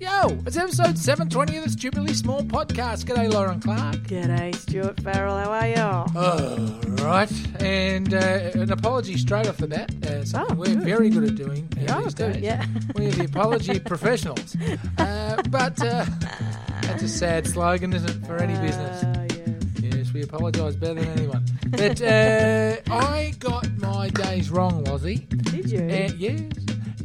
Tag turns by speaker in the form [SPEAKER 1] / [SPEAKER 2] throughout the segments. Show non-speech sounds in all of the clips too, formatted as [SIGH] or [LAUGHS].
[SPEAKER 1] Yo, it's episode 720 of the Stupidly Small Podcast. G'day, Lauren Clark.
[SPEAKER 2] G'day, Stewart Farrell. How are you?
[SPEAKER 1] Oh, right. And uh, an apology straight off the bat. Uh, something
[SPEAKER 2] Oh,
[SPEAKER 1] we're
[SPEAKER 2] good.
[SPEAKER 1] very good at doing uh, these
[SPEAKER 2] good,
[SPEAKER 1] days.
[SPEAKER 2] yeah. [LAUGHS]
[SPEAKER 1] We're the apology [LAUGHS] professionals. Uh, but uh, that's a sad slogan, isn't it, for any business?
[SPEAKER 2] Uh, yes.
[SPEAKER 1] Yes, we apologise better than anyone. But uh, [LAUGHS] I got my days wrong, Wazzy.
[SPEAKER 2] Did you?
[SPEAKER 1] Yes.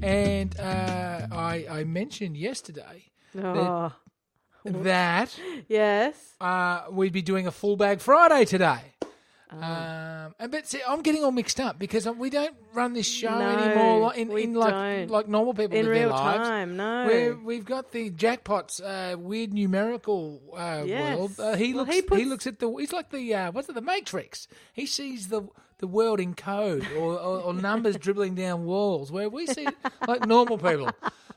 [SPEAKER 1] And uh, I, I mentioned yesterday
[SPEAKER 2] oh,
[SPEAKER 1] that
[SPEAKER 2] yes.
[SPEAKER 1] uh, we'd be doing a full bag Friday today.
[SPEAKER 2] Oh.
[SPEAKER 1] Um, and but see, I'm getting all mixed up because we don't run this show
[SPEAKER 2] No,
[SPEAKER 1] anymore like- in, in like
[SPEAKER 2] don't.
[SPEAKER 1] like normal people
[SPEAKER 2] In real
[SPEAKER 1] lives.
[SPEAKER 2] time, no.
[SPEAKER 1] Where we've got the jackpots, uh, weird numerical uh,
[SPEAKER 2] Yes.
[SPEAKER 1] world. Uh, he
[SPEAKER 2] Well,
[SPEAKER 1] looks.
[SPEAKER 2] he
[SPEAKER 1] He, looks at the. He's like the. Uh, what's it? The Matrix. He sees the the world in code or, or, or numbers dribbling down walls, where we see like normal people.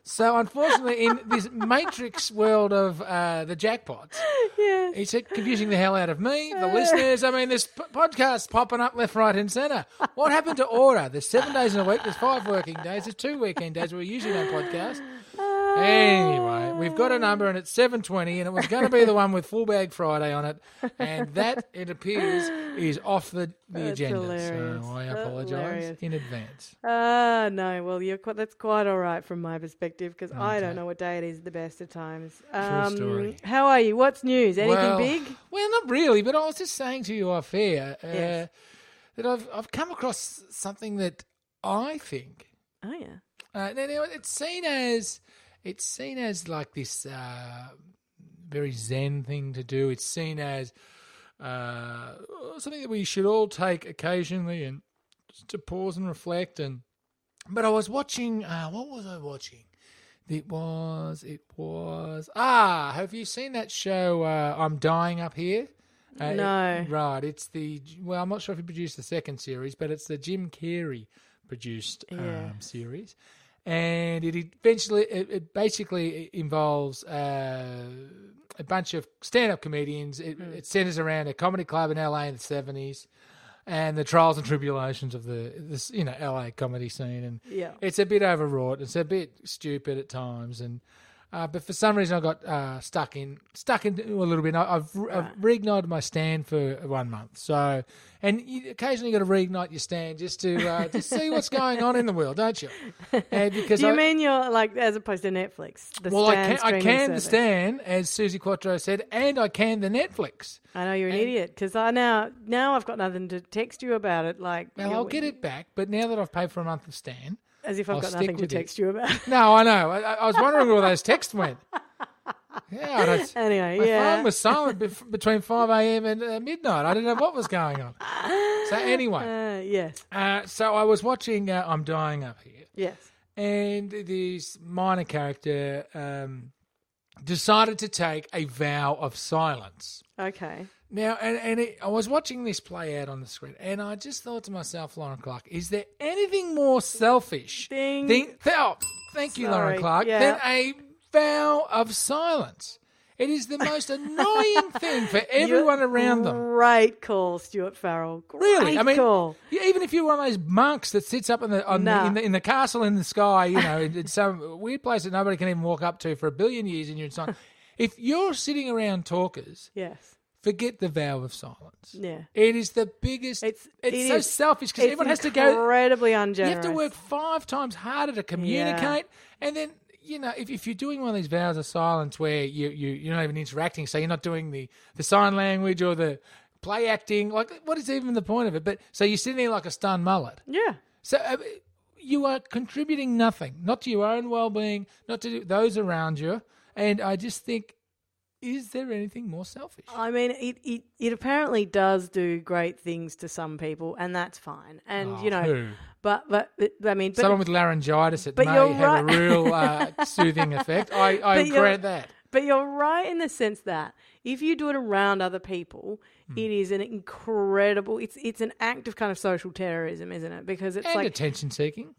[SPEAKER 1] So unfortunately, in this Matrix world of uh, the jackpots,
[SPEAKER 2] yes.
[SPEAKER 1] it's confusing the hell out of me, the listeners. I mean, this p- podcasts popping up left, right, and centre. What happened to order? There's seven days in a week. There's five working days. There's two weekend days where we usually don't podcast. Anyway, we've got a number and it's 720 and it was going to be the one with full bag Friday on it. And that, it appears, is off the, the
[SPEAKER 2] That's
[SPEAKER 1] agenda.
[SPEAKER 2] hilarious.
[SPEAKER 1] So I apologise in advance.
[SPEAKER 2] Ah, no. Well, you're quite, that's quite all right from my perspective because I don't know what day it is at the best of times. Um,
[SPEAKER 1] story.
[SPEAKER 2] How are you? What's news? Anything
[SPEAKER 1] well,
[SPEAKER 2] big?
[SPEAKER 1] Well, not really, but I was just saying to you off air uh,
[SPEAKER 2] Yes.
[SPEAKER 1] that I've, I've come across something that I think
[SPEAKER 2] Oh, yeah.
[SPEAKER 1] Uh, now, now, it's seen as it's seen as like this uh, very zen thing to do. It's seen as uh, something that we should all take occasionally and just to pause and reflect. And but I was watching. Uh, what was I watching? It was. It was. Ah, have you seen that show? Uh, I'm dying up here. Uh,
[SPEAKER 2] No.
[SPEAKER 1] Right. It's the well. I'm not sure if he produced the second series, but it's the Jim Carrey produced um, series, and it eventually it, it basically involves uh, a bunch of stand-up comedians. It,
[SPEAKER 2] Hmm.
[SPEAKER 1] it centers around a comedy club in LA in the seventies, and the trials and tribulations of the this you know LA comedy scene. And
[SPEAKER 2] Yeah.
[SPEAKER 1] it's a bit overwrought. It's a bit stupid at times, and uh, but for some reason I got uh, stuck in stuck in a little bit. I, I've, I've reignited my Stan for one month. So, and you occasionally got to reignite your Stan just to uh, to [LAUGHS] see what's going on in the world, don't you? And because
[SPEAKER 2] Do you
[SPEAKER 1] I,
[SPEAKER 2] mean you're like, as opposed to Netflix? The
[SPEAKER 1] well, I can, I can the Stan, as Suzi Quatro said, and I can the Netflix.
[SPEAKER 2] I know you're an
[SPEAKER 1] And-
[SPEAKER 2] idiot because I now now I've got nothing to text you about it. Like,
[SPEAKER 1] Well, I'll get it back, but now that I've paid for a month of Stan,
[SPEAKER 2] as if I've
[SPEAKER 1] I'll
[SPEAKER 2] got nothing to
[SPEAKER 1] with it.
[SPEAKER 2] text you about.
[SPEAKER 1] no, I know. I, I was wondering where those texts went. Yeah, I don't, [LAUGHS]
[SPEAKER 2] anyway,
[SPEAKER 1] My
[SPEAKER 2] yeah.
[SPEAKER 1] phone was silent bef- between 5 a.m. and uh, midnight. I didn't know what was going on. So, [LAUGHS] anyway,
[SPEAKER 2] Uh, yes,
[SPEAKER 1] uh, so I was watching uh, I'm Dying Up Here,
[SPEAKER 2] yes.
[SPEAKER 1] and this minor character um, decided to take a vow of silence.
[SPEAKER 2] Okay.
[SPEAKER 1] Now, and, and it, I was watching this play out on the screen, and I just thought to myself, Lauren Clark, is there anything more selfish
[SPEAKER 2] Ding.
[SPEAKER 1] than, oh, thank you, Lauren Clark,
[SPEAKER 2] yeah.
[SPEAKER 1] than a vow of silence? It is the most annoying thing for [LAUGHS] everyone around them.
[SPEAKER 2] Great call, Stewart Farrell. Great
[SPEAKER 1] Really, I mean,
[SPEAKER 2] call.
[SPEAKER 1] yeah, even if you're one of those monks that sits up in the, on
[SPEAKER 2] Nah.
[SPEAKER 1] the, in the in the castle in the sky, you know, [LAUGHS] in, in some weird place that nobody can even walk up to for a billion years, and you're inside. [LAUGHS] if you're sitting around talkers,
[SPEAKER 2] Yes.
[SPEAKER 1] forget the vow of silence.
[SPEAKER 2] Yeah.
[SPEAKER 1] It is the biggest. It's
[SPEAKER 2] It's-
[SPEAKER 1] it's
[SPEAKER 2] it
[SPEAKER 1] so
[SPEAKER 2] is.
[SPEAKER 1] selfish because everyone has to go.
[SPEAKER 2] incredibly ungenerous.
[SPEAKER 1] You have to work five times harder to communicate, and then you know if, if you're doing one of these vows of silence where you you you're not even interacting, so you're not doing the the sign language or the play acting. Like, what is even the point of it? But so you're sitting there like a stunned mullet.
[SPEAKER 2] Yeah.
[SPEAKER 1] So uh, you are contributing nothing, not to your own well-being, not to those around you. And I just think, is there anything more selfish?
[SPEAKER 2] I mean, it, it, it apparently does do great things to some people, and that's fine. And, you know,
[SPEAKER 1] Oh, who?
[SPEAKER 2] but, but, I mean, but,
[SPEAKER 1] Someone with laryngitis, it may have a real [LAUGHS] uh, soothing effect. I, I grant that.
[SPEAKER 2] But you're right in the sense that if you do it around other people,
[SPEAKER 1] Hmm.
[SPEAKER 2] it is an incredible. It's it's an act of kind of social terrorism, isn't it? Because it's
[SPEAKER 1] And
[SPEAKER 2] like
[SPEAKER 1] attention seeking.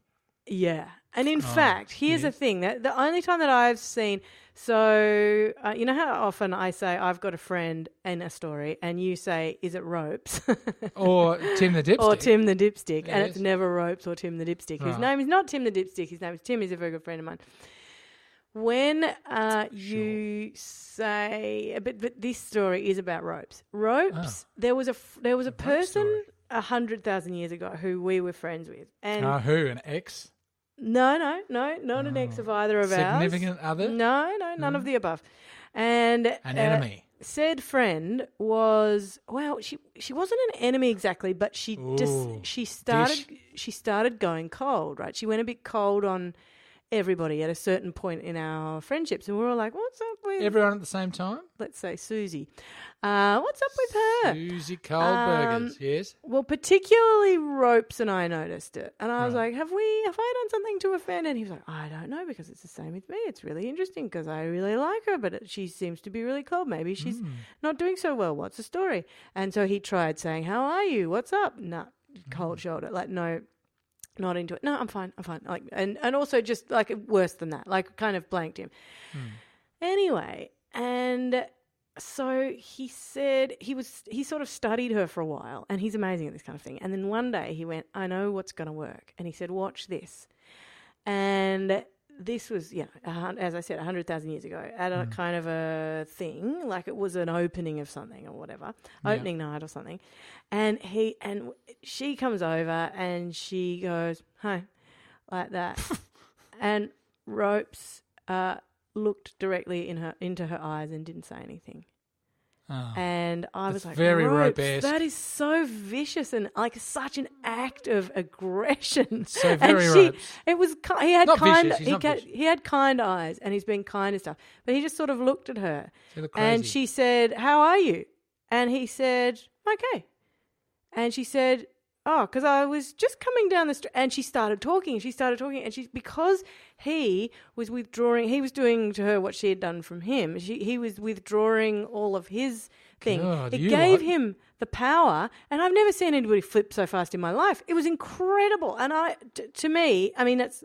[SPEAKER 2] Yeah. And
[SPEAKER 1] Oh,
[SPEAKER 2] in fact, here's the thing that the only time that I've seen, so uh, you know how often I say I've got a friend and a story, and you say, "Is it ropes?" [LAUGHS]
[SPEAKER 1] Or Tim the Dipstick.
[SPEAKER 2] or Tim the Dipstick, and it's never ropes or Tim the Dipstick. His name is not Tim the Dipstick. His name is Tim. He's a very good friend of mine. when uh, you say, but but this story is about ropes. Ropes.
[SPEAKER 1] Oh.
[SPEAKER 2] There was a there was a
[SPEAKER 1] rope
[SPEAKER 2] person a hundred thousand years ago who we were friends with, and
[SPEAKER 1] Uh, who? An ex?
[SPEAKER 2] No, no, no, not an ex of either of ours.
[SPEAKER 1] Significant other?
[SPEAKER 2] No, no, none of the above. And
[SPEAKER 1] An
[SPEAKER 2] uh,
[SPEAKER 1] enemy?
[SPEAKER 2] said friend was well she she wasn't an enemy exactly but she
[SPEAKER 1] Ooh,
[SPEAKER 2] just she started she started going cold right she went a bit cold on everybody at a certain point in our friendships and we're all like what's up with
[SPEAKER 1] Everyone at the same time?
[SPEAKER 2] let's say susie uh, what's up with her
[SPEAKER 1] Susie Coldburgers,
[SPEAKER 2] Um,
[SPEAKER 1] yes.
[SPEAKER 2] well particularly ropes and i noticed it and i was
[SPEAKER 1] Right.
[SPEAKER 2] like have we have i done something to offend and he was like i don't know because it's the same with me it's really interesting because i really like her but it, she seems to be really cold maybe she's
[SPEAKER 1] Hmm.
[SPEAKER 2] not doing so well what's the story and so he tried saying how are you what's up
[SPEAKER 1] Hmm.
[SPEAKER 2] cold shoulder like no not into it. No i'm fine. I'm fine. Like and and also just like worse than that. Like kind of blanked him. Hmm. Anyway and so he said he was he sort of studied her for a while and he's amazing at this kind of thing. And then one day he went i know what's going to work. And he said watch this. And this was yeah a as i said 100000 years ago at a kind of a thing like it was an opening of something or whatever
[SPEAKER 1] Yeah.
[SPEAKER 2] opening night or something. And he and she comes over and she goes hi like that. [LAUGHS] And ropes uh, looked directly in her into her eyes and didn't say anything
[SPEAKER 1] Oh.
[SPEAKER 2] and I was like,
[SPEAKER 1] very
[SPEAKER 2] "Ropes,
[SPEAKER 1] rope-esque."
[SPEAKER 2] That is so vicious and like such an act of aggression. [LAUGHS]
[SPEAKER 1] So
[SPEAKER 2] And
[SPEAKER 1] very
[SPEAKER 2] she-
[SPEAKER 1] ropes.
[SPEAKER 2] It was he had
[SPEAKER 1] Not
[SPEAKER 2] kind
[SPEAKER 1] vicious,
[SPEAKER 2] he,
[SPEAKER 1] vicious.
[SPEAKER 2] he had kind eyes and he's been kind and stuff, but he just sort of looked at her
[SPEAKER 1] She
[SPEAKER 2] and she said, "How are you?" And he said, "Okay." And she said, "Oh, because I was just coming down the street." And she started talking. She started talking, and she because he was withdrawing. He was doing to her what she had done from him. She, he was withdrawing all of his thing.
[SPEAKER 1] God,
[SPEAKER 2] it gave
[SPEAKER 1] lot.
[SPEAKER 2] him the power, and I've never seen anybody flip so fast in my life. It was incredible, and I, t- to me, I mean, it's.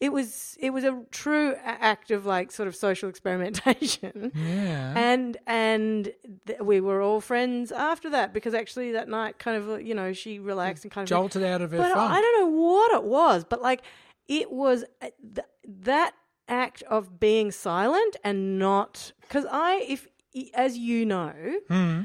[SPEAKER 2] It was it was a true act of like sort of social [LAUGHS] experimentation.
[SPEAKER 1] yeah.
[SPEAKER 2] And and th- we were all friends after that because actually that night kind of you know she relaxed and kind of
[SPEAKER 1] Jolted out of her
[SPEAKER 2] but
[SPEAKER 1] funk.
[SPEAKER 2] I don't know what it was, but like it was uh, th- that act of being silent and not because I if as you know
[SPEAKER 1] Hmm.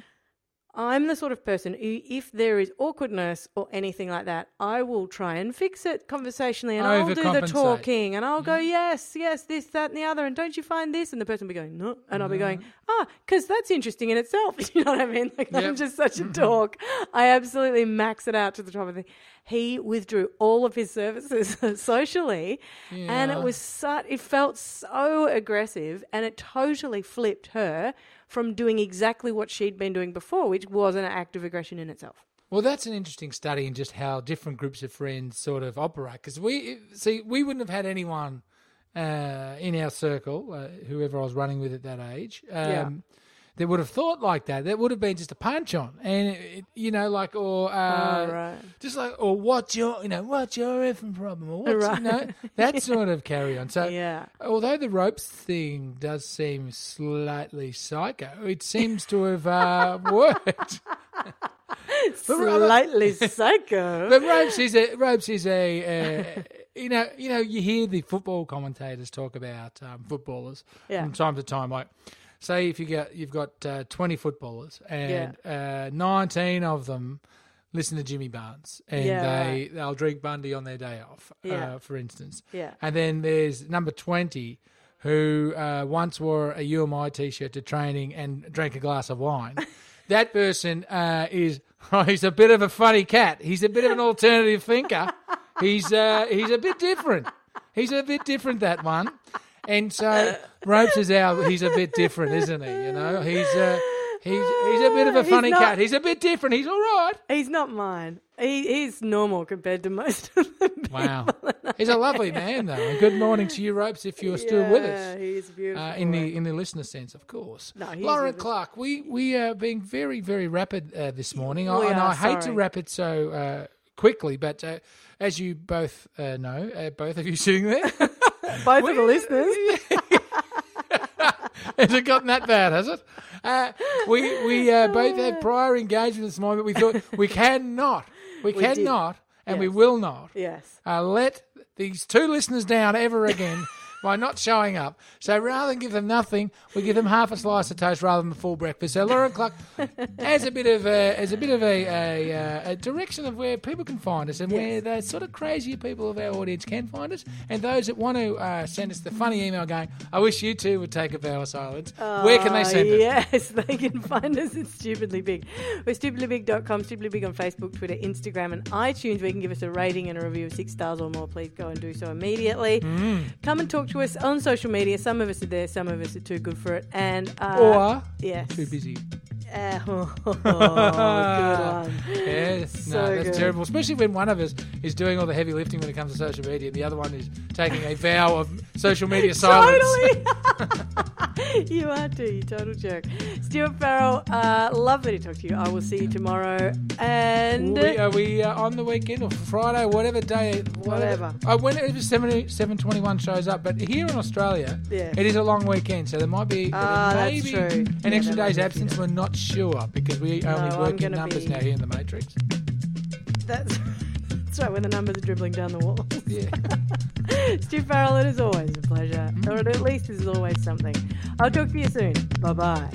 [SPEAKER 2] I'm the sort of person who, if there is awkwardness or anything like that, I will try and fix it conversationally and I'll do the talking and I'll go, mm-hmm. yes, yes, this, that, and the other. And don't you find this? And the person will be going, no. And I'll be going, mm-hmm. ah, because that's interesting in itself. [LAUGHS] you know what I mean? Like, I'm just such a mm-hmm. talk. I absolutely max it out to the top of the He withdrew all of his services [LAUGHS] socially. And it was such, it felt so aggressive and it totally flipped her from doing exactly what she'd been doing before, which was an act of aggression in itself.
[SPEAKER 1] Well, that's an interesting study in just how different groups of friends sort of operate. Because we see, we wouldn't have had anyone uh, in our circle, uh, whoever I was running with at that age, um,
[SPEAKER 2] Yeah.
[SPEAKER 1] That would have thought like that. That would have been just a punch on, and it, you know, like or uh,
[SPEAKER 2] Oh, right.
[SPEAKER 1] just like or what's your, you know, what's your effing problem, or what's
[SPEAKER 2] Right.
[SPEAKER 1] you know, that [LAUGHS] sort of carry on. So
[SPEAKER 2] Yeah.
[SPEAKER 1] Although the ropes thing does seem slightly psycho, it seems to have uh, [LAUGHS] worked. [LAUGHS]
[SPEAKER 2] Slightly psycho.
[SPEAKER 1] But ropes is a ropes is a uh, you know you know you hear the football commentators talk about um, footballers
[SPEAKER 2] Yeah.
[SPEAKER 1] from time to time. Like say if you get you've got uh, twenty footballers and uh, nineteen of them listen to Jimmy Barnes and
[SPEAKER 2] Yeah,
[SPEAKER 1] they
[SPEAKER 2] right.
[SPEAKER 1] they'll drink Bundy on their day off,
[SPEAKER 2] Yeah.
[SPEAKER 1] uh, for instance.
[SPEAKER 2] Yeah.
[SPEAKER 1] And then there's number 20 who uh, once wore a UMI t shirt to training and drank a glass of wine. [LAUGHS] that person uh, is, oh, he's a bit of a funny cat. He's a bit of an alternative thinker. [LAUGHS] He's, uh, he's a bit different. He's a bit different, that one. And so Ropes is out. He's a bit different, isn't he? You know, he's uh, he's he's a bit of a
[SPEAKER 2] He's
[SPEAKER 1] funny
[SPEAKER 2] not-
[SPEAKER 1] cat. He's a bit different. He's all right.
[SPEAKER 2] He's not mine. He, he's normal compared to most of the people.
[SPEAKER 1] Wow, he's a lovely man though. And good morning to you, Ropes, if you're still with us.
[SPEAKER 2] Yeah, He's beautiful.
[SPEAKER 1] Uh, in the in the listener sense, of course.
[SPEAKER 2] No, he's
[SPEAKER 1] Lauren
[SPEAKER 2] with.
[SPEAKER 1] Clark, we we are being very very rapid uh, this morning, I, and I hate to
[SPEAKER 2] sorry.
[SPEAKER 1] wrap it so uh, quickly, but uh, as you both uh, know, uh, both of you sitting there, [LAUGHS]
[SPEAKER 2] Both of the listeners. [LAUGHS] [LAUGHS]
[SPEAKER 1] has it gotten that bad? Has it? Uh, we we uh, both had prior engagement this morning, but we thought we cannot, we,
[SPEAKER 2] We did.
[SPEAKER 1] cannot, and we will not
[SPEAKER 2] Yes.
[SPEAKER 1] uh, let these two listeners down ever again by not showing up. So rather than give them nothing, we give them half a slice of toast rather than the full breakfast. So Lauren Clark has a bit of a, as a bit of a, a, uh, a direction of where people can find us and where the sort of crazier people of our audience can find us, and those that want to uh, send us the funny email going, "I wish you two would take a vow of silence." where can they send us?
[SPEAKER 2] Yes, [LAUGHS] they can find us at Stupidly Big. We're stupidlybig.com, Stupidly Big on Facebook, Twitter, Instagram, and iTunes. We can give us a rating and a review of six stars or more. Please go and do so immediately.
[SPEAKER 1] Mm.
[SPEAKER 2] Come and talk to us on social media. Some of us are there, some of us are too good for it. And uh,
[SPEAKER 1] Or
[SPEAKER 2] yes.
[SPEAKER 1] too busy. [LAUGHS]
[SPEAKER 2] Uh, oh, good one.
[SPEAKER 1] Yeah,
[SPEAKER 2] So
[SPEAKER 1] no, that's
[SPEAKER 2] good.
[SPEAKER 1] terrible. Especially when one of us is doing all the heavy lifting when it comes to social media, and the other one is taking a vow of social media [LAUGHS] silence.
[SPEAKER 2] Totally. [LAUGHS] you are too, you total jerk. Stewart Farrell, uh, lovely to talk to you. I will see you tomorrow. And
[SPEAKER 1] we, are we uh, on the weekend or Friday, whatever day,
[SPEAKER 2] Whatever.
[SPEAKER 1] Uh, whenever 70, 721 shows up, but here in Australia,
[SPEAKER 2] Yeah.
[SPEAKER 1] it is a long weekend, so there might be
[SPEAKER 2] Ah,
[SPEAKER 1] there
[SPEAKER 2] that's true.
[SPEAKER 1] an
[SPEAKER 2] Yeah,
[SPEAKER 1] extra day's
[SPEAKER 2] be a few
[SPEAKER 1] absence. We're not sure because we only
[SPEAKER 2] No,
[SPEAKER 1] work in numbers
[SPEAKER 2] be-
[SPEAKER 1] now here in the Matrix.
[SPEAKER 2] that's, [LAUGHS] that's right, when the numbers are dribbling down the wall. [LAUGHS]
[SPEAKER 1] Yeah. [LAUGHS]
[SPEAKER 2] Stu Farrell, it is always a pleasure. Mm-hmm. Or at least it's always something. I'll talk to you soon. Bye bye.